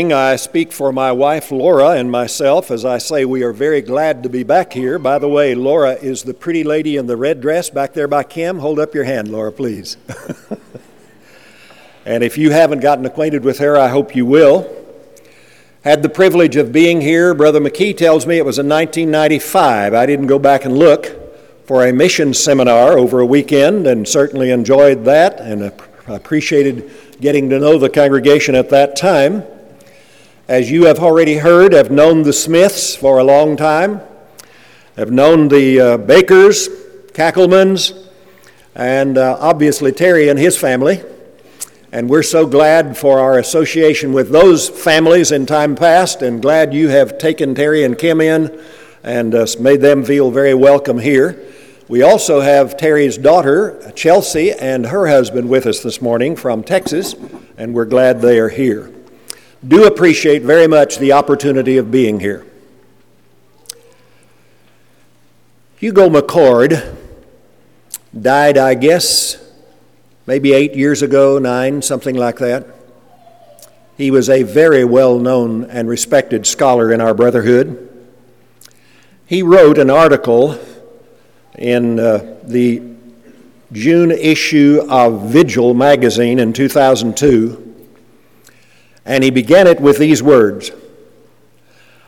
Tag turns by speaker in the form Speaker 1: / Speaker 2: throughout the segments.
Speaker 1: I speak for my wife Laura and myself as I say we are very glad to be back here. By the way, Laura is the pretty lady in the red dress back there by Kim. Hold up your hand, Laura, please. and if you haven't gotten acquainted with her, I hope you will. Had the privilege of being here. Brother McKee tells me it was in 1995. I didn't go back and look for a mission seminar over a weekend and certainly enjoyed that and appreciated getting to know the congregation at that time as you have already heard, have known the Smiths for a long time, have known the uh, Bakers, Cacklemans, and uh, obviously Terry and his family. And we're so glad for our association with those families in time past, and glad you have taken Terry and Kim in and uh, made them feel very welcome here. We also have Terry's daughter, Chelsea, and her husband with us this morning from Texas, and we're glad they are here do appreciate very much the opportunity of being here. Hugo McCord died, I guess, maybe eight years ago, nine, something like that. He was a very well known and respected scholar in our brotherhood. He wrote an article in uh, the June issue of Vigil magazine in 2002 and he began it with these words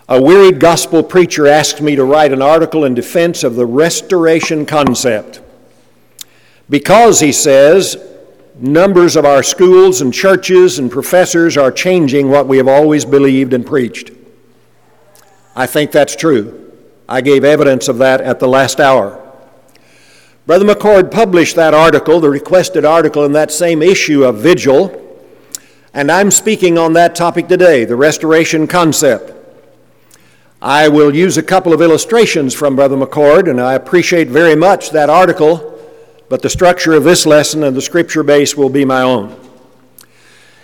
Speaker 1: A wearied gospel preacher asked me to write an article in defense of the restoration concept. Because, he says, numbers of our schools and churches and professors are changing what we have always believed and preached. I think that's true. I gave evidence of that at the last hour. Brother McCord published that article, the requested article, in that same issue of Vigil and I'm speaking on that topic today the restoration concept. I will use a couple of illustrations from Brother McCord, and I appreciate very much that article, but the structure of this lesson and the scripture base will be my own.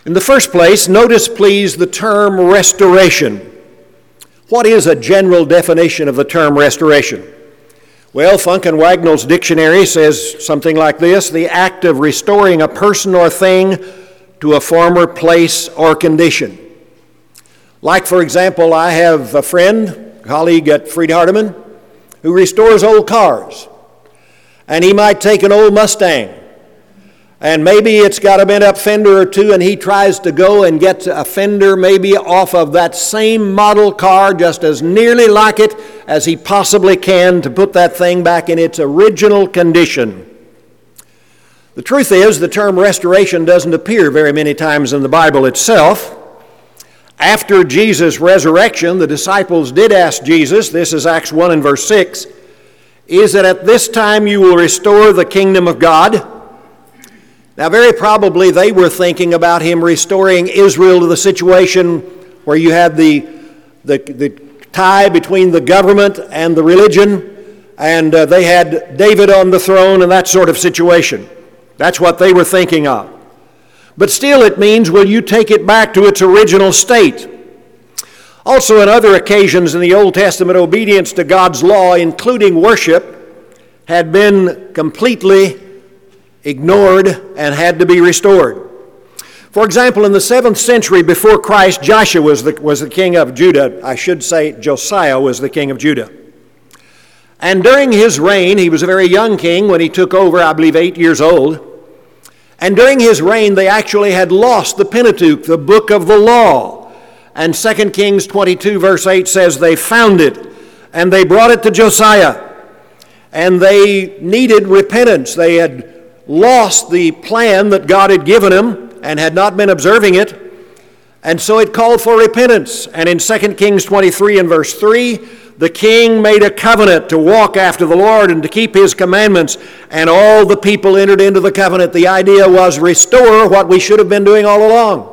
Speaker 1: In the first place, notice please the term restoration. What is a general definition of the term restoration? Well, Funk and Wagnalls dictionary says something like this the act of restoring a person or thing to a former place or condition. Like, for example, I have a friend, colleague at Freed Hardeman, who restores old cars. And he might take an old Mustang, and maybe it's got a bent up fender or two, and he tries to go and get a fender maybe off of that same model car, just as nearly like it as he possibly can to put that thing back in its original condition. The truth is, the term restoration doesn't appear very many times in the Bible itself. After Jesus' resurrection, the disciples did ask Jesus, this is Acts 1 and verse 6, is that at this time you will restore the kingdom of God? Now, very probably they were thinking about him restoring Israel to the situation where you had the, the, the tie between the government and the religion, and uh, they had David on the throne and that sort of situation. That's what they were thinking of. But still, it means, will you take it back to its original state? Also, on other occasions in the Old Testament, obedience to God's law, including worship, had been completely ignored and had to be restored. For example, in the seventh century before Christ, Joshua was the, was the king of Judah. I should say Josiah was the king of Judah. And during his reign, he was a very young king when he took over, I believe, eight years old. And during his reign, they actually had lost the Pentateuch, the book of the law. And 2 Kings 22, verse 8 says they found it and they brought it to Josiah. And they needed repentance. They had lost the plan that God had given them and had not been observing it. And so it called for repentance. And in 2 Kings 23 and verse 3, the king made a covenant to walk after the Lord and to keep his commandments, and all the people entered into the covenant. The idea was restore what we should have been doing all along.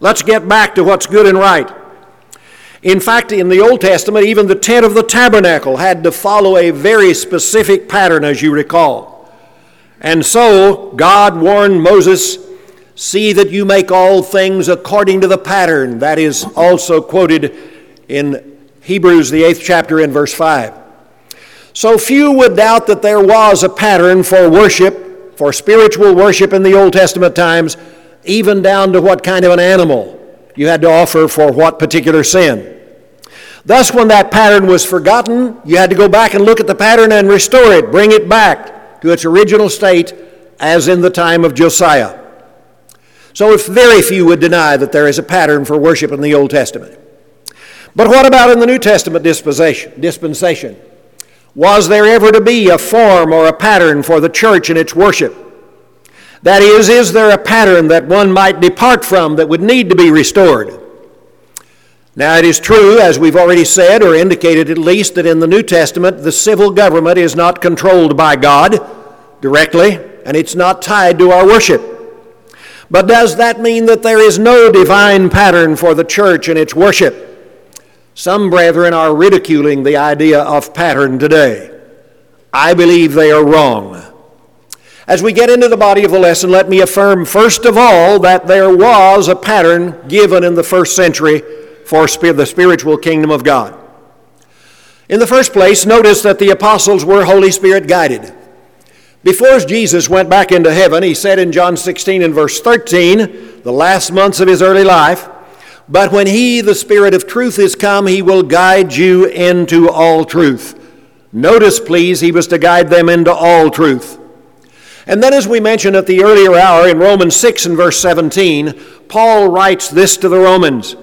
Speaker 1: Let's get back to what's good and right. In fact, in the Old Testament, even the tent of the tabernacle had to follow a very specific pattern, as you recall. And so, God warned Moses See that you make all things according to the pattern. That is also quoted in Hebrews, the eighth chapter, in verse 5. So few would doubt that there was a pattern for worship, for spiritual worship in the Old Testament times, even down to what kind of an animal you had to offer for what particular sin. Thus, when that pattern was forgotten, you had to go back and look at the pattern and restore it, bring it back to its original state as in the time of Josiah. So, if very few would deny that there is a pattern for worship in the Old Testament. But what about in the New Testament dispensation? Was there ever to be a form or a pattern for the church in its worship? That is, is there a pattern that one might depart from that would need to be restored? Now, it is true, as we've already said, or indicated at least, that in the New Testament the civil government is not controlled by God directly, and it's not tied to our worship. But does that mean that there is no divine pattern for the church and its worship? Some brethren are ridiculing the idea of pattern today. I believe they are wrong. As we get into the body of the lesson, let me affirm first of all that there was a pattern given in the first century for the spiritual kingdom of God. In the first place, notice that the apostles were Holy Spirit guided. Before Jesus went back into heaven, he said in John 16 and verse 13, the last months of his early life, but when he, the Spirit of truth, is come, he will guide you into all truth. Notice, please, he was to guide them into all truth. And then, as we mentioned at the earlier hour in Romans 6 and verse 17, Paul writes this to the Romans.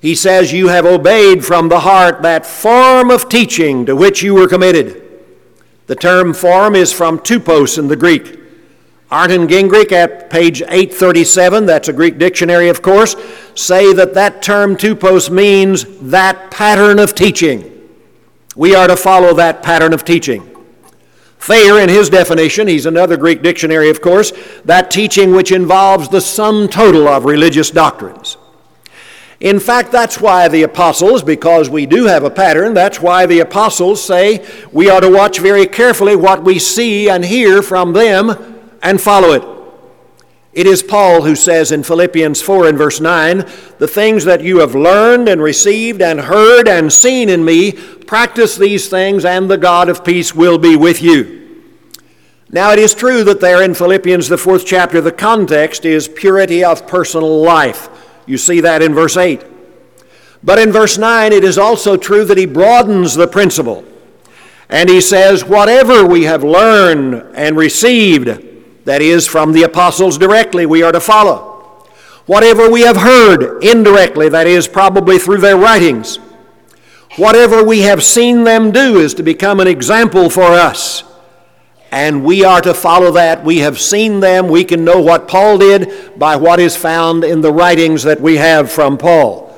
Speaker 1: He says, You have obeyed from the heart that form of teaching to which you were committed. The term form is from tupos in the Greek. Arndt and Gingrich at page 837, that's a Greek dictionary, of course, say that that term tupos means that pattern of teaching. We are to follow that pattern of teaching. Thayer, in his definition, he's another Greek dictionary, of course, that teaching which involves the sum total of religious doctrines. In fact, that's why the apostles, because we do have a pattern, that's why the apostles say we ought to watch very carefully what we see and hear from them and follow it. It is Paul who says in Philippians 4 and verse 9, The things that you have learned and received and heard and seen in me, practice these things, and the God of peace will be with you. Now, it is true that there in Philippians, the fourth chapter, the context is purity of personal life. You see that in verse 8. But in verse 9, it is also true that he broadens the principle. And he says, Whatever we have learned and received, that is, from the apostles directly, we are to follow. Whatever we have heard indirectly, that is, probably through their writings, whatever we have seen them do is to become an example for us. And we are to follow that. We have seen them. We can know what Paul did by what is found in the writings that we have from Paul.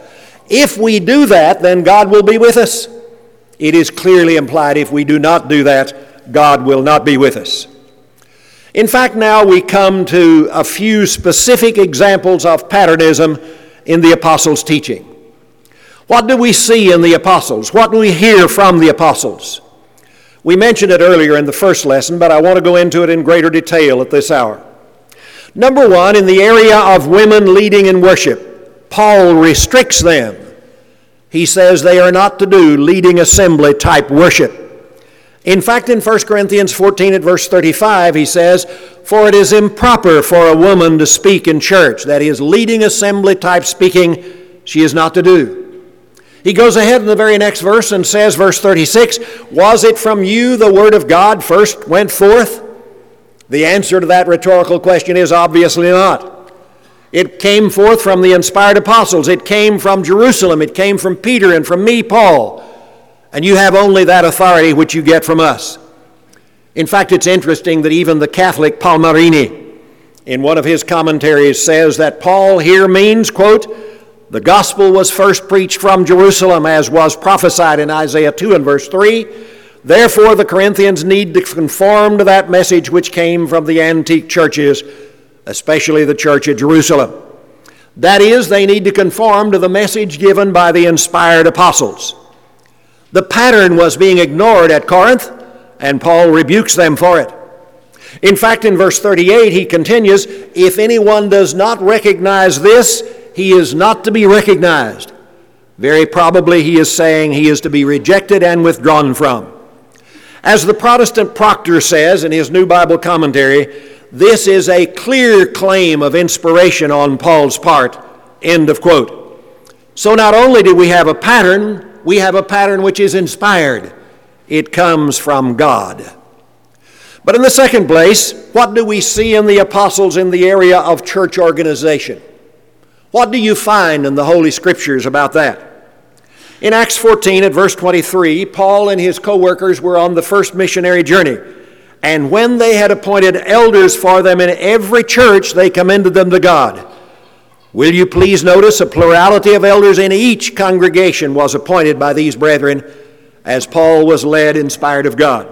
Speaker 1: If we do that, then God will be with us. It is clearly implied if we do not do that, God will not be with us. In fact, now we come to a few specific examples of patternism in the apostles' teaching. What do we see in the apostles? What do we hear from the apostles? We mentioned it earlier in the first lesson, but I want to go into it in greater detail at this hour. Number one, in the area of women leading in worship, Paul restricts them. He says they are not to do leading assembly type worship. In fact, in 1 Corinthians 14 at verse 35, he says, For it is improper for a woman to speak in church. That is, leading assembly type speaking, she is not to do. He goes ahead in the very next verse and says, verse 36, Was it from you the word of God first went forth? The answer to that rhetorical question is obviously not. It came forth from the inspired apostles. It came from Jerusalem. It came from Peter and from me, Paul and you have only that authority which you get from us. In fact, it's interesting that even the Catholic Palmarini, in one of his commentaries, says that Paul here means, quote, the gospel was first preached from Jerusalem, as was prophesied in Isaiah 2 and verse 3. Therefore, the Corinthians need to conform to that message which came from the antique churches, especially the church at Jerusalem. That is, they need to conform to the message given by the inspired apostles. The pattern was being ignored at Corinth, and Paul rebukes them for it. In fact, in verse 38, he continues If anyone does not recognize this, he is not to be recognized. Very probably, he is saying he is to be rejected and withdrawn from. As the Protestant Proctor says in his New Bible Commentary, this is a clear claim of inspiration on Paul's part End of quote. So not only do we have a pattern, we have a pattern which is inspired. It comes from God. But in the second place, what do we see in the apostles in the area of church organization? What do you find in the Holy Scriptures about that? In Acts 14 at verse 23, Paul and his co workers were on the first missionary journey. And when they had appointed elders for them in every church, they commended them to God. Will you please notice a plurality of elders in each congregation was appointed by these brethren as Paul was led, inspired of God.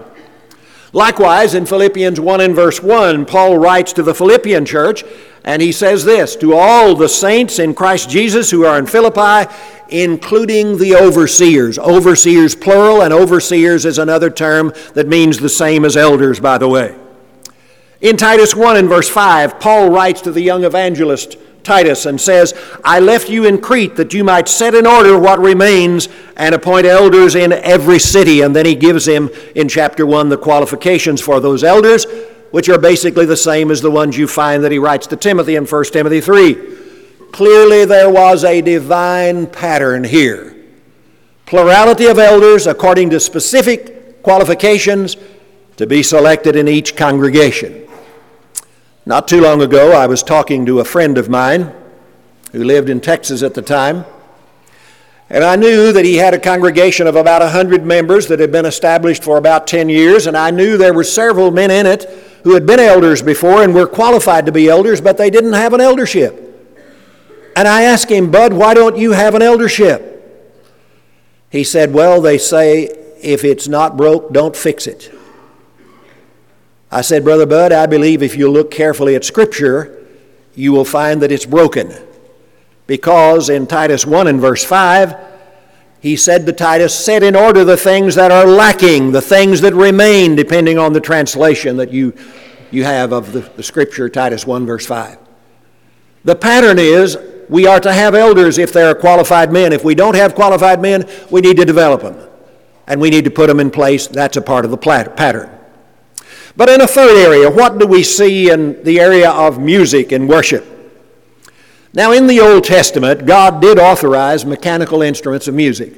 Speaker 1: Likewise, in Philippians 1 and verse 1, Paul writes to the Philippian church, and he says this To all the saints in Christ Jesus who are in Philippi, including the overseers. Overseers, plural, and overseers is another term that means the same as elders, by the way. In Titus 1 and verse 5, Paul writes to the young evangelist Titus and says, I left you in Crete that you might set in order what remains and appoint elders in every city. And then he gives him in chapter 1 the qualifications for those elders, which are basically the same as the ones you find that he writes to Timothy in 1 Timothy 3. Clearly, there was a divine pattern here. Plurality of elders according to specific qualifications to be selected in each congregation. Not too long ago, I was talking to a friend of mine who lived in Texas at the time, and I knew that he had a congregation of about 100 members that had been established for about 10 years, and I knew there were several men in it who had been elders before and were qualified to be elders, but they didn't have an eldership. And I asked him, Bud, why don't you have an eldership? He said, Well, they say if it's not broke, don't fix it. I said, Brother Bud, I believe if you look carefully at Scripture, you will find that it's broken. Because in Titus 1 and verse 5, he said to Titus, Set in order the things that are lacking, the things that remain, depending on the translation that you, you have of the, the Scripture, Titus 1 verse 5. The pattern is we are to have elders if they are qualified men. If we don't have qualified men, we need to develop them. And we need to put them in place. That's a part of the pattern. But in a third area, what do we see in the area of music and worship? Now, in the Old Testament, God did authorize mechanical instruments of music.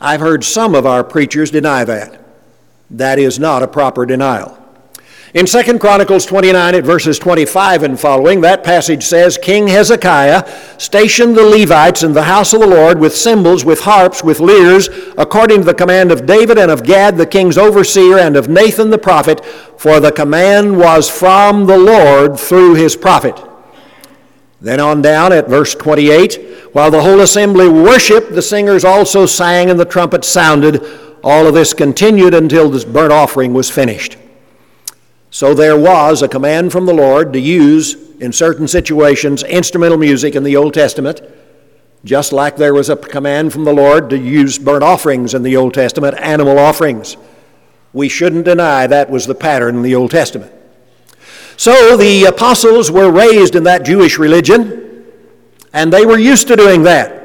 Speaker 1: I've heard some of our preachers deny that. That is not a proper denial. In 2 Chronicles 29 at verses 25 and following, that passage says, King Hezekiah stationed the Levites in the house of the Lord with cymbals, with harps, with lyres, according to the command of David and of Gad the king's overseer and of Nathan the prophet, for the command was from the Lord through his prophet. Then on down at verse 28, while the whole assembly worshiped, the singers also sang and the trumpet sounded. All of this continued until this burnt offering was finished. So there was a command from the Lord to use, in certain situations, instrumental music in the Old Testament, just like there was a command from the Lord to use burnt offerings in the Old Testament, animal offerings. We shouldn't deny that was the pattern in the Old Testament. So the apostles were raised in that Jewish religion, and they were used to doing that.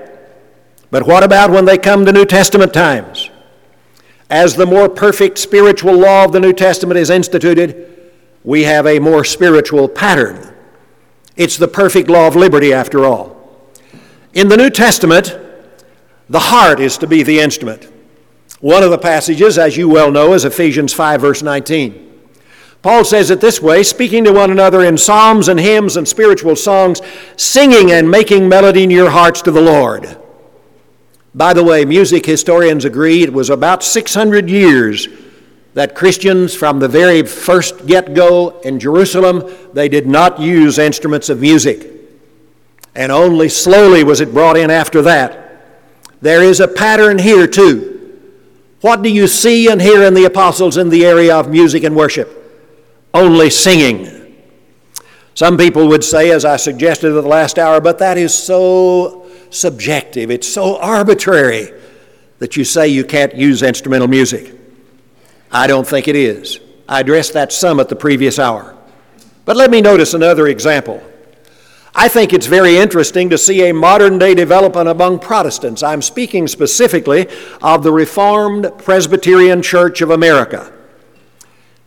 Speaker 1: But what about when they come to New Testament times? As the more perfect spiritual law of the New Testament is instituted, we have a more spiritual pattern. It's the perfect law of liberty, after all. In the New Testament, the heart is to be the instrument. One of the passages, as you well know, is Ephesians 5, verse 19. Paul says it this way speaking to one another in psalms and hymns and spiritual songs, singing and making melody in your hearts to the Lord. By the way, music historians agree it was about 600 years that Christians from the very first get go in Jerusalem, they did not use instruments of music. And only slowly was it brought in after that. There is a pattern here too. What do you see and hear in the apostles in the area of music and worship? Only singing. Some people would say, as I suggested at the last hour, but that is so subjective, it's so arbitrary that you say you can't use instrumental music. I don't think it is. I addressed that some at the previous hour. But let me notice another example. I think it's very interesting to see a modern day development among Protestants. I'm speaking specifically of the Reformed Presbyterian Church of America.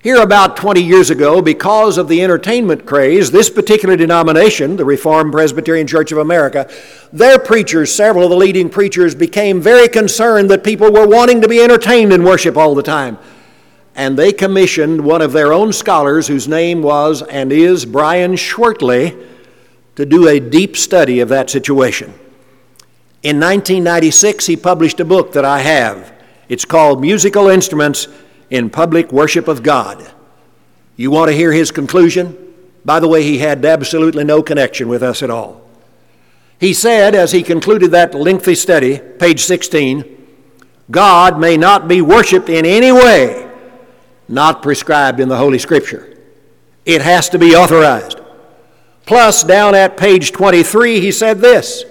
Speaker 1: Here, about 20 years ago, because of the entertainment craze, this particular denomination, the Reformed Presbyterian Church of America, their preachers, several of the leading preachers, became very concerned that people were wanting to be entertained in worship all the time. And they commissioned one of their own scholars, whose name was and is Brian Schwertley, to do a deep study of that situation. In 1996, he published a book that I have. It's called Musical Instruments in public worship of God. You want to hear his conclusion? By the way, he had absolutely no connection with us at all. He said, as he concluded that lengthy study, page 16, God may not be worshiped in any way not prescribed in the Holy Scripture. It has to be authorized. Plus, down at page 23, he said this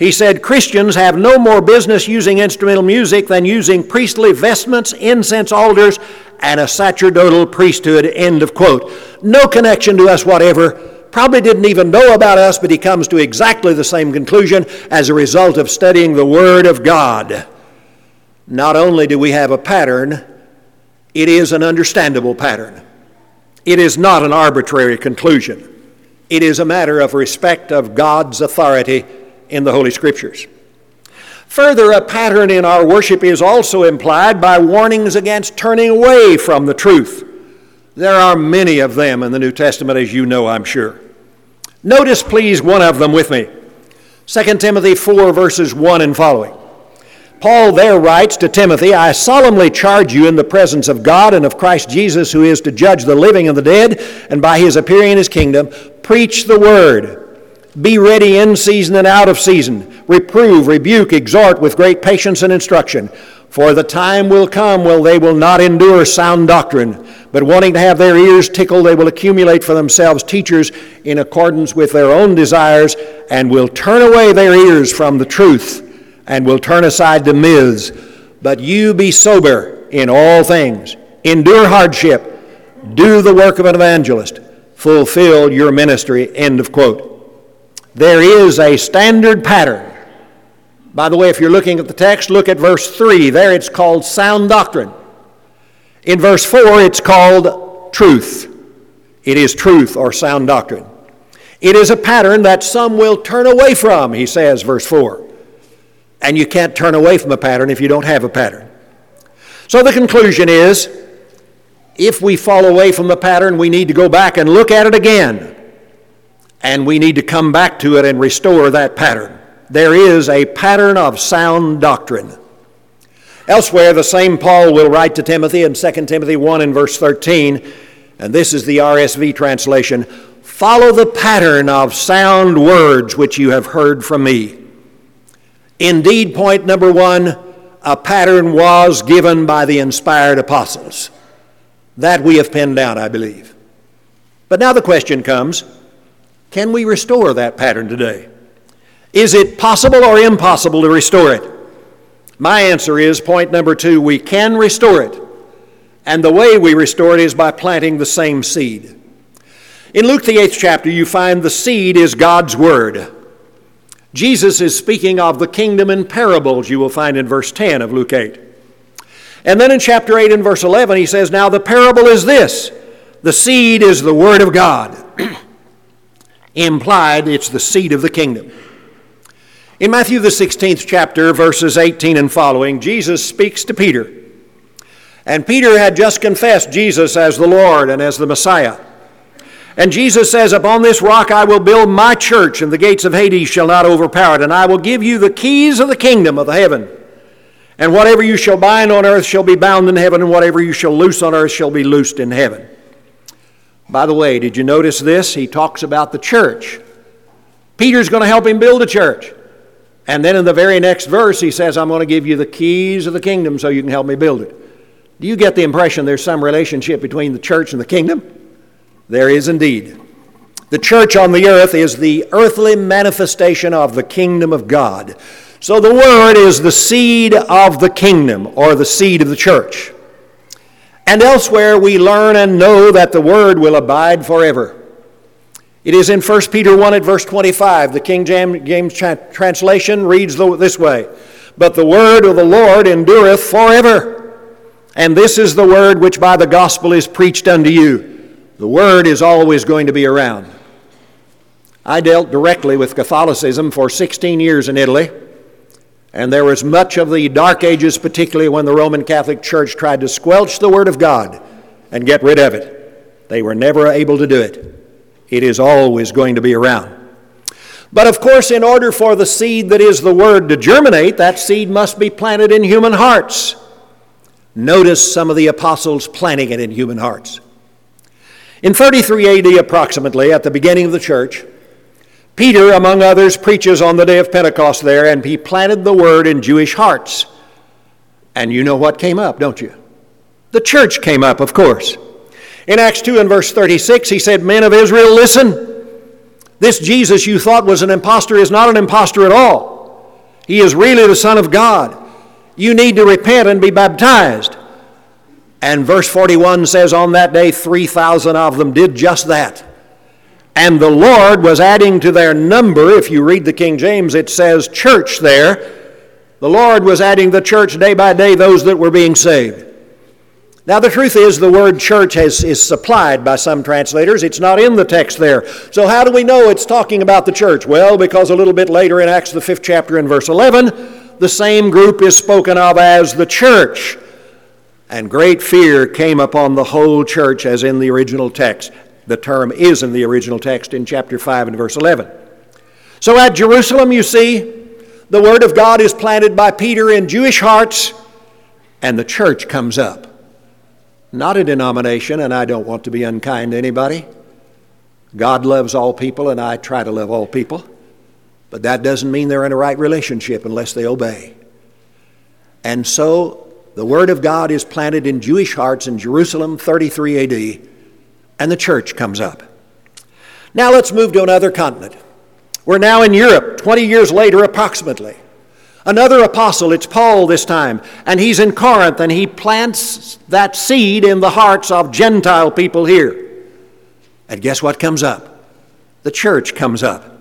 Speaker 1: he said, Christians have no more business using instrumental music than using priestly vestments, incense altars, and a sacerdotal priesthood. End of quote. No connection to us whatever. Probably didn't even know about us, but he comes to exactly the same conclusion as a result of studying the Word of God. Not only do we have a pattern, it is an understandable pattern. It is not an arbitrary conclusion. It is a matter of respect of God's authority in the Holy Scriptures. Further, a pattern in our worship is also implied by warnings against turning away from the truth. There are many of them in the New Testament, as you know, I'm sure. Notice, please, one of them with me 2 Timothy 4, verses 1 and following. Paul there writes to Timothy, I solemnly charge you in the presence of God and of Christ Jesus, who is to judge the living and the dead, and by his appearing in his kingdom, preach the word. Be ready in season and out of season. Reprove, rebuke, exhort with great patience and instruction. For the time will come when they will not endure sound doctrine, but wanting to have their ears tickled, they will accumulate for themselves teachers in accordance with their own desires, and will turn away their ears from the truth, and will turn aside the myths. But you be sober in all things, endure hardship, do the work of an evangelist, fulfill your ministry. End of quote. There is a standard pattern. By the way, if you're looking at the text, look at verse 3. There it's called sound doctrine. In verse 4, it's called truth. It is truth or sound doctrine. It is a pattern that some will turn away from, he says, verse 4. And you can't turn away from a pattern if you don't have a pattern. So the conclusion is if we fall away from the pattern, we need to go back and look at it again and we need to come back to it and restore that pattern. There is a pattern of sound doctrine. Elsewhere, the same Paul will write to Timothy in 2 Timothy 1 and verse 13, and this is the RSV translation Follow the pattern of sound words which you have heard from me. Indeed, point number one, a pattern was given by the inspired apostles. That we have pinned down, I believe. But now the question comes can we restore that pattern today? Is it possible or impossible to restore it? My answer is point number two we can restore it. And the way we restore it is by planting the same seed. In Luke, the eighth chapter, you find the seed is God's Word. Jesus is speaking of the kingdom in parables, you will find in verse 10 of Luke 8. And then in chapter 8 and verse 11, he says, Now the parable is this the seed is the Word of God. implied it's the seed of the kingdom. In Matthew, the 16th chapter, verses 18 and following, Jesus speaks to Peter. And Peter had just confessed Jesus as the Lord and as the Messiah. And Jesus says, Upon this rock I will build my church, and the gates of Hades shall not overpower it. And I will give you the keys of the kingdom of the heaven. And whatever you shall bind on earth shall be bound in heaven, and whatever you shall loose on earth shall be loosed in heaven. By the way, did you notice this? He talks about the church. Peter's going to help him build a church. And then in the very next verse, he says, I'm going to give you the keys of the kingdom so you can help me build it. Do you get the impression there's some relationship between the church and the kingdom? There is indeed. The church on the earth is the earthly manifestation of the kingdom of God. So the word is the seed of the kingdom or the seed of the church. And elsewhere we learn and know that the word will abide forever. It is in 1 Peter 1 at verse 25. The King James translation reads this way But the word of the Lord endureth forever. And this is the word which by the gospel is preached unto you. The word is always going to be around. I dealt directly with Catholicism for 16 years in Italy, and there was much of the Dark Ages, particularly when the Roman Catholic Church tried to squelch the Word of God and get rid of it. They were never able to do it. It is always going to be around. But of course, in order for the seed that is the Word to germinate, that seed must be planted in human hearts. Notice some of the apostles planting it in human hearts. In 33 AD, approximately, at the beginning of the church, Peter, among others, preaches on the day of Pentecost there, and he planted the word in Jewish hearts. And you know what came up, don't you? The church came up, of course. In Acts 2 and verse 36, he said, Men of Israel, listen. This Jesus you thought was an impostor is not an impostor at all. He is really the Son of God. You need to repent and be baptized. And verse 41 says, On that day, 3,000 of them did just that. And the Lord was adding to their number, if you read the King James, it says church there. The Lord was adding the church day by day those that were being saved. Now, the truth is, the word church has, is supplied by some translators. It's not in the text there. So, how do we know it's talking about the church? Well, because a little bit later in Acts, the fifth chapter, in verse 11, the same group is spoken of as the church. And great fear came upon the whole church, as in the original text. The term is in the original text in chapter 5 and verse 11. So at Jerusalem, you see, the Word of God is planted by Peter in Jewish hearts, and the church comes up. Not a denomination, and I don't want to be unkind to anybody. God loves all people, and I try to love all people. But that doesn't mean they're in a right relationship unless they obey. And so the Word of God is planted in Jewish hearts in Jerusalem, 33 AD, and the church comes up. Now let's move to another continent. We're now in Europe, 20 years later approximately. Another apostle, it's Paul this time, and he's in Corinth and he plants that seed in the hearts of Gentile people here. And guess what comes up? The church comes up.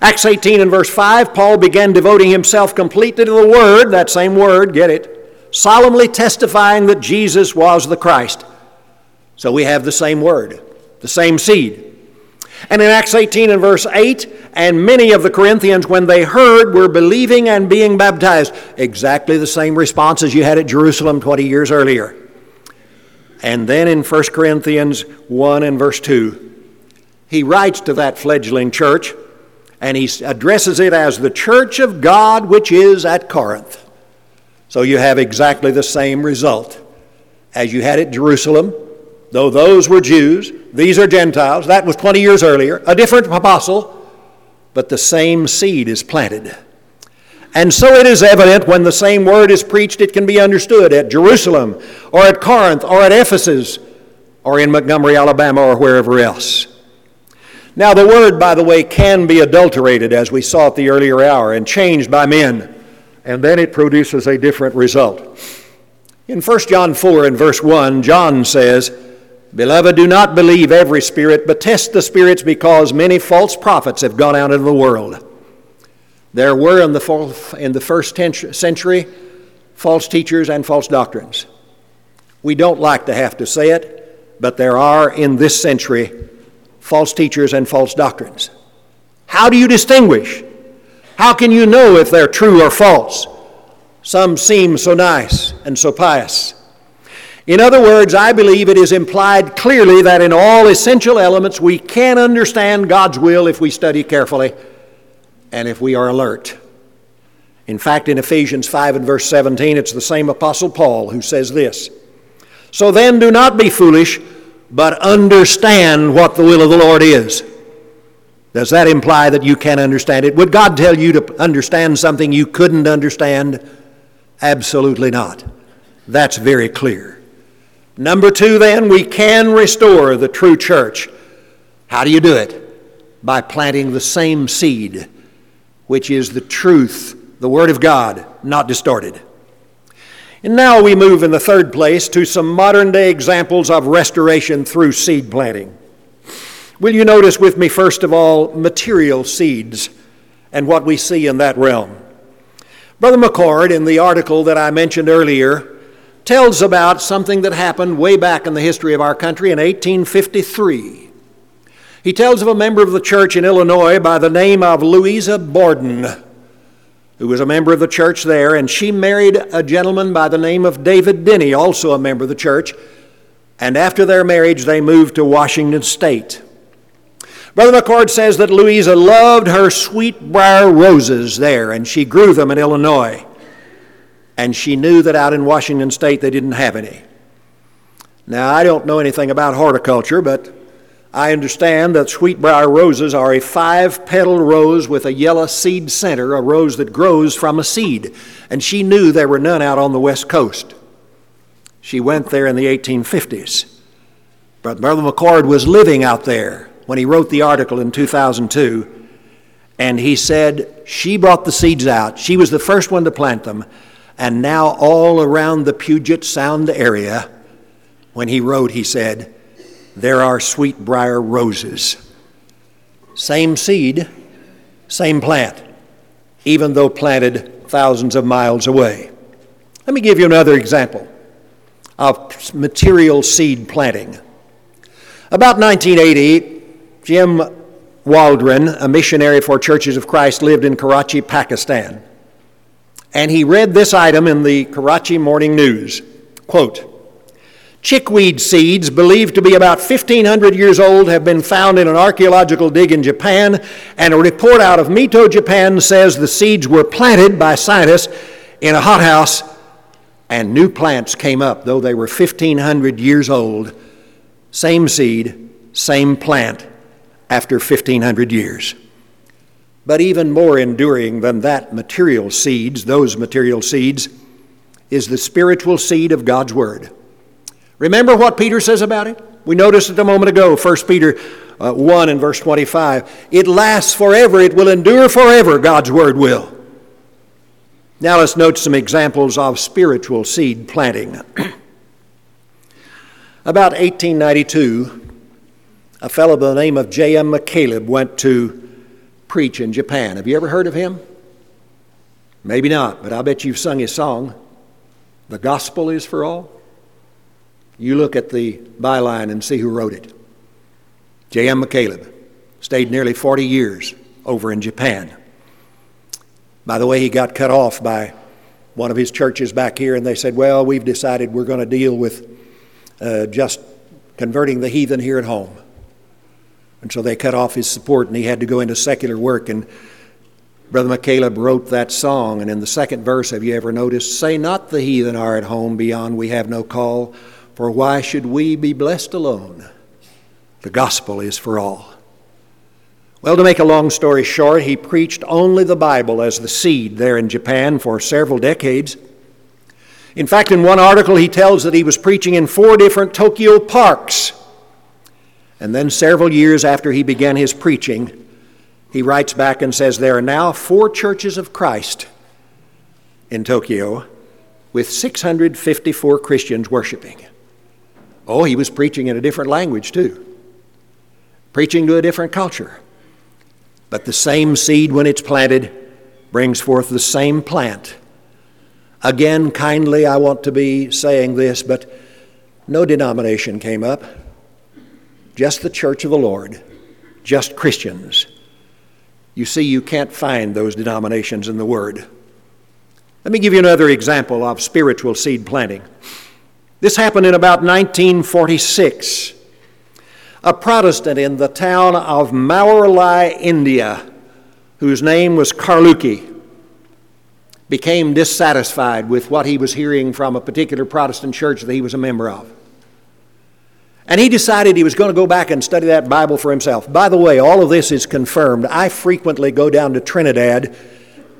Speaker 1: Acts 18 and verse 5, Paul began devoting himself completely to the Word, that same word, get it, solemnly testifying that Jesus was the Christ. So we have the same word, the same seed. And in Acts 18 and verse 8, and many of the Corinthians, when they heard, were believing and being baptized. Exactly the same response as you had at Jerusalem 20 years earlier. And then in 1 Corinthians 1 and verse 2, he writes to that fledgling church and he addresses it as the church of God which is at Corinth. So you have exactly the same result as you had at Jerusalem Though those were Jews, these are Gentiles. That was 20 years earlier, a different apostle, but the same seed is planted. And so it is evident when the same word is preached, it can be understood at Jerusalem or at Corinth or at Ephesus or in Montgomery, Alabama or wherever else. Now, the word, by the way, can be adulterated, as we saw at the earlier hour, and changed by men, and then it produces a different result. In 1 John 4 and verse 1, John says, Beloved, do not believe every spirit, but test the spirits because many false prophets have gone out into the world. There were in the, fourth, in the first century false teachers and false doctrines. We don't like to have to say it, but there are in this century false teachers and false doctrines. How do you distinguish? How can you know if they're true or false? Some seem so nice and so pious. In other words, I believe it is implied clearly that in all essential elements we can understand God's will if we study carefully and if we are alert. In fact, in Ephesians 5 and verse 17, it's the same Apostle Paul who says this So then, do not be foolish, but understand what the will of the Lord is. Does that imply that you can't understand it? Would God tell you to understand something you couldn't understand? Absolutely not. That's very clear. Number two, then, we can restore the true church. How do you do it? By planting the same seed, which is the truth, the Word of God, not distorted. And now we move in the third place to some modern day examples of restoration through seed planting. Will you notice with me, first of all, material seeds and what we see in that realm? Brother McCord, in the article that I mentioned earlier, tells about something that happened way back in the history of our country in 1853. He tells of a member of the church in Illinois by the name of Louisa Boren, who was a member of the church there, and she married a gentleman by the name of David Denny, also a member of the church. And after their marriage, they moved to Washington State. Brother McCord says that Louisa loved her sweet briar roses there, and she grew them in Illinois. And she knew that out in Washington State they didn't have any. Now, I don't know anything about horticulture, but I understand that sweetbriar roses are a five petal rose with a yellow seed center, a rose that grows from a seed. And she knew there were none out on the West Coast. She went there in the 1850s. But Brother McCord was living out there when he wrote the article in 2002. And he said she brought the seeds out. She was the first one to plant them. And now, all around the Puget Sound area, when he wrote, he said, there are sweetbriar roses. Same seed, same plant, even though planted thousands of miles away. Let me give you another example of material seed planting. About 1980, Jim Waldron, a missionary for Churches of Christ, lived in Karachi, Pakistan. And he read this item in the Karachi Morning News. Quote, Chickweed seeds, believed to be about 1,500 years old, have been found in an archaeological dig in Japan, and a report out of Mito, Japan says the seeds were planted by scientists in a hothouse, and new plants came up, though they were 1,500 years old. Same seed, same plant after 1,500 years. But even more enduring than that material seeds, those material seeds, is the spiritual seed of God's Word. Remember what Peter says about it? We noticed it a moment ago, 1 Peter uh, 1 and verse 25. It lasts forever, it will endure forever, God's word will. Now let's note some examples of spiritual seed planting. About 1892, a fellow by the name of J.M. McCaleb went to preach in Japan. Have you ever heard of him? Maybe not, but I bet you've sung his song, The Gospel is for All. You look at the byline and see who wrote it. J.M. McCaleb stayed nearly 40 years over in Japan. By the way, he got cut off by one of his churches back here, and they said, Well, we've decided we're going to deal with uh, just converting the heathen here at home. And so they cut off his support, and he had to go into secular work. And Brother McCaleb wrote that song, and in the second verse, have you ever noticed? Say not the heathen are at home beyond we have no call. For why should we be blessed alone? The gospel is for all. Well, to make a long story short, he preached only the Bible as the seed there in Japan for several decades. In fact, in one article, he tells that he was preaching in four different Tokyo parks. And then, several years after he began his preaching, he writes back and says, There are now four churches of Christ in Tokyo with 654 Christians worshiping. Oh, he was preaching in a different language too, preaching to a different culture. But the same seed, when it's planted, brings forth the same plant. Again, kindly, I want to be saying this, but no denomination came up, just the church of the Lord, just Christians. You see, you can't find those denominations in the Word. Let me give you another example of spiritual seed planting. This happened in about 1946. A Protestant in the town of Mauralai, India, whose name was Karluki, became dissatisfied with what he was hearing from a particular Protestant church that he was a member of. And he decided he was going to go back and study that Bible for himself. By the way, all of this is confirmed. I frequently go down to Trinidad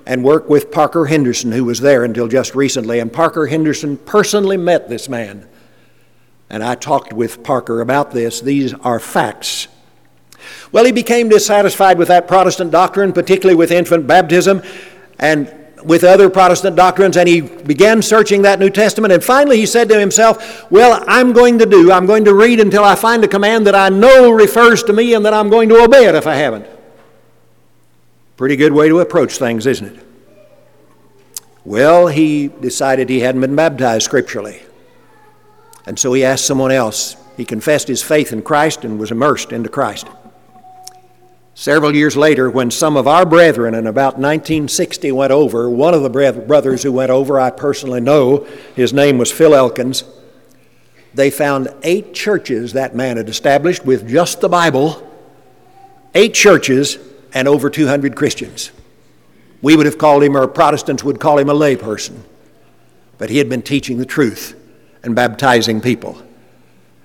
Speaker 1: and work with Parker Henderson, who was there until just recently. And Parker Henderson personally met this man. And I talked with Parker about this. These are facts. Well, he became dissatisfied with that Protestant doctrine, particularly with infant baptism and with other Protestant doctrines, and he began searching that New Testament. And finally, he said to himself, Well, I'm going to do, I'm going to read until I find a command that I know refers to me and that I'm going to obey it if I haven't. Pretty good way to approach things, isn't it? Well, he decided he hadn't been baptized scripturally. And so he asked someone else. He confessed his faith in Christ and was immersed into Christ. Several years later, when some of our brethren in about 1960 went over, one of the brothers who went over, I personally know, his name was Phil Elkins. They found eight churches that man had established with just the Bible, eight churches, and over 200 Christians. We would have called him, or Protestants would call him, a layperson. But he had been teaching the truth and baptizing people.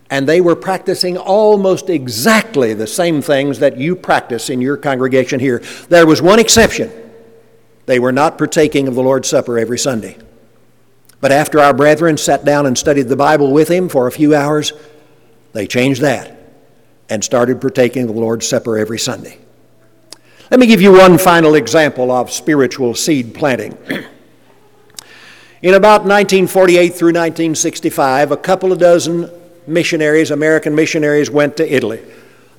Speaker 1: And they were practicing almost exactly the same things that you practice in your congregation here. There was one exception they were not partaking of the Lord's Supper every Sunday. But after our brethren sat down and studied the Bible with him for a few hours, they changed that and started partaking of the Lord's Supper every Sunday. Let me give you one final example of spiritual seed planting. In about 1948 through 1965, a couple of dozen missionaries, American missionaries, went to Italy.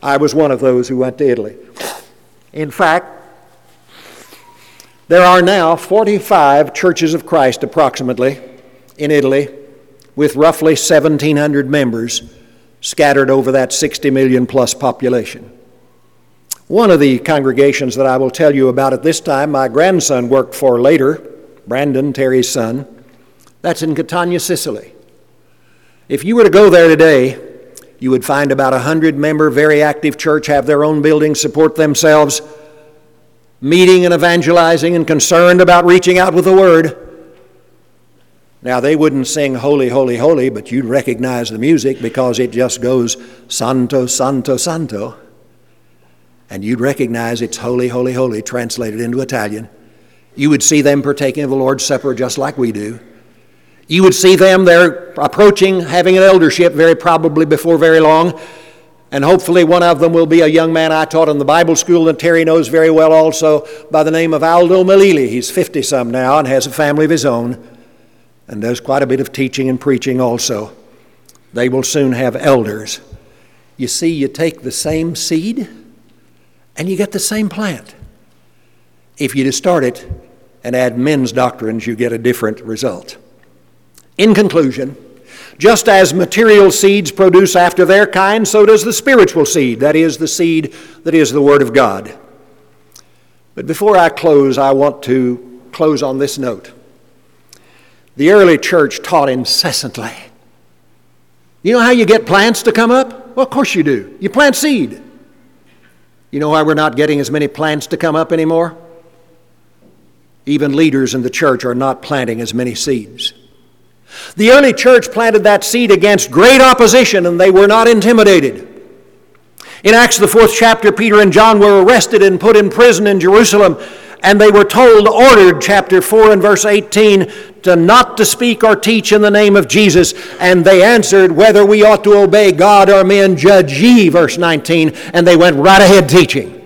Speaker 1: I was one of those who went to Italy. In fact, there are now 45 churches of Christ approximately in Italy with roughly 1,700 members scattered over that 60 million plus population. One of the congregations that I will tell you about at this time, my grandson worked for later Brandon, Terry's son. That's in Catania, Sicily. If you were to go there today, you would find about a hundred member, very active church, have their own building, support themselves, meeting and evangelizing and concerned about reaching out with the word. Now, they wouldn't sing Holy, Holy, Holy, but you'd recognize the music because it just goes Santo, Santo, Santo. And you'd recognize it's Holy, Holy, Holy translated into Italian. You would see them partaking of the Lord's Supper just like we do. You would see them, they're approaching having an eldership very probably before very long. And hopefully, one of them will be a young man I taught in the Bible school that Terry knows very well also by the name of Aldo Malili. He's 50 some now and has a family of his own and does quite a bit of teaching and preaching also. They will soon have elders. You see, you take the same seed and you get the same plant. If you distort it and add men's doctrines, you get a different result. In conclusion, just as material seeds produce after their kind, so does the spiritual seed, that is, the seed that is the Word of God. But before I close, I want to close on this note. The early church taught incessantly. You know how you get plants to come up? Well, of course you do. You plant seed. You know why we're not getting as many plants to come up anymore? Even leaders in the church are not planting as many seeds. The early church planted that seed against great opposition and they were not intimidated. In Acts, the fourth chapter, Peter and John were arrested and put in prison in Jerusalem, and they were told, ordered, chapter 4 and verse 18, to not to speak or teach in the name of Jesus. And they answered, whether we ought to obey God or men, judge ye, verse 19, and they went right ahead teaching.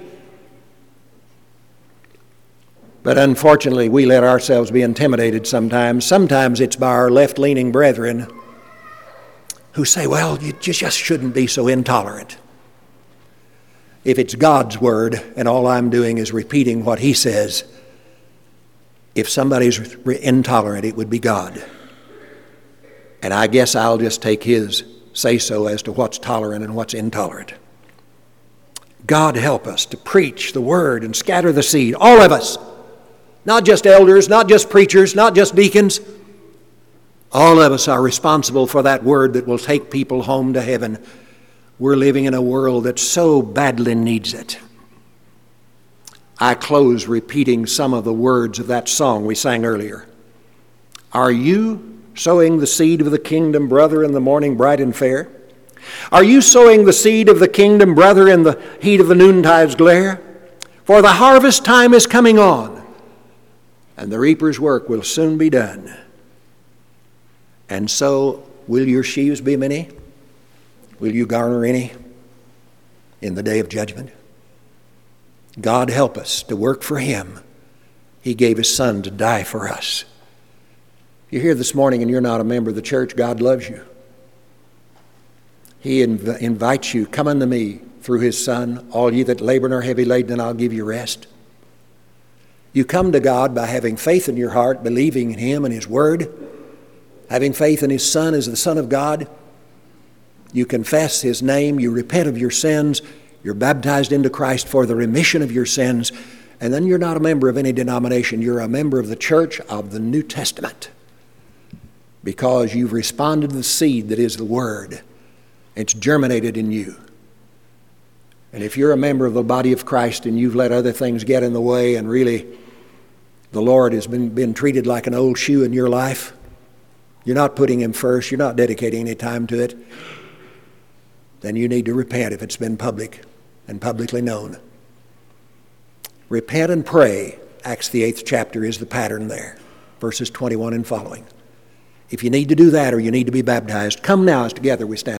Speaker 1: But unfortunately, we let ourselves be intimidated sometimes. Sometimes it's by our left leaning brethren who say, well, you just shouldn't be so intolerant. If it's God's word and all I'm doing is repeating what He says, if somebody's intolerant, it would be God. And I guess I'll just take His say so as to what's tolerant and what's intolerant. God help us to preach the word and scatter the seed, all of us. Not just elders, not just preachers, not just deacons. All of us are responsible for that word that will take people home to heaven. We're living in a world that so badly needs it. I close repeating some of the words of that song we sang earlier. Are you sowing the seed of the kingdom, brother, in the morning bright and fair? Are you sowing the seed of the kingdom, brother, in the heat of the noontide's glare? For the harvest time is coming on and the reaper's work will soon be done. And so, will your sheaves be many? Will you garner any in the day of judgment? God help us to work for Him. He gave His Son to die for us. You're here this morning and you're not a member of the church, God loves you. He inv- invites you, come unto me through His Son, all ye that labor and are heavy laden, and I'll give you rest. You come to God by having faith in your heart, believing in Him and His Word, having faith in His Son as the Son of God, you confess His name, you repent of your sins, you're baptized into Christ for the remission of your sins, and then you're not a member of any denomination. You're a member of the church of the New Testament because you've responded to the seed that is the Word. It's germinated in you. And if you're a member of the body of Christ and you've let other things get in the way and really the Lord has been, been treated like an old shoe in your life, you're not putting Him first, you're not dedicating any time to it, then you need to repent if it's been public and publicly known. Repent and pray. Acts, the eighth chapter, is the pattern there, verses 21 and following. If you need to do that or you need to be baptized, come now as together we stand.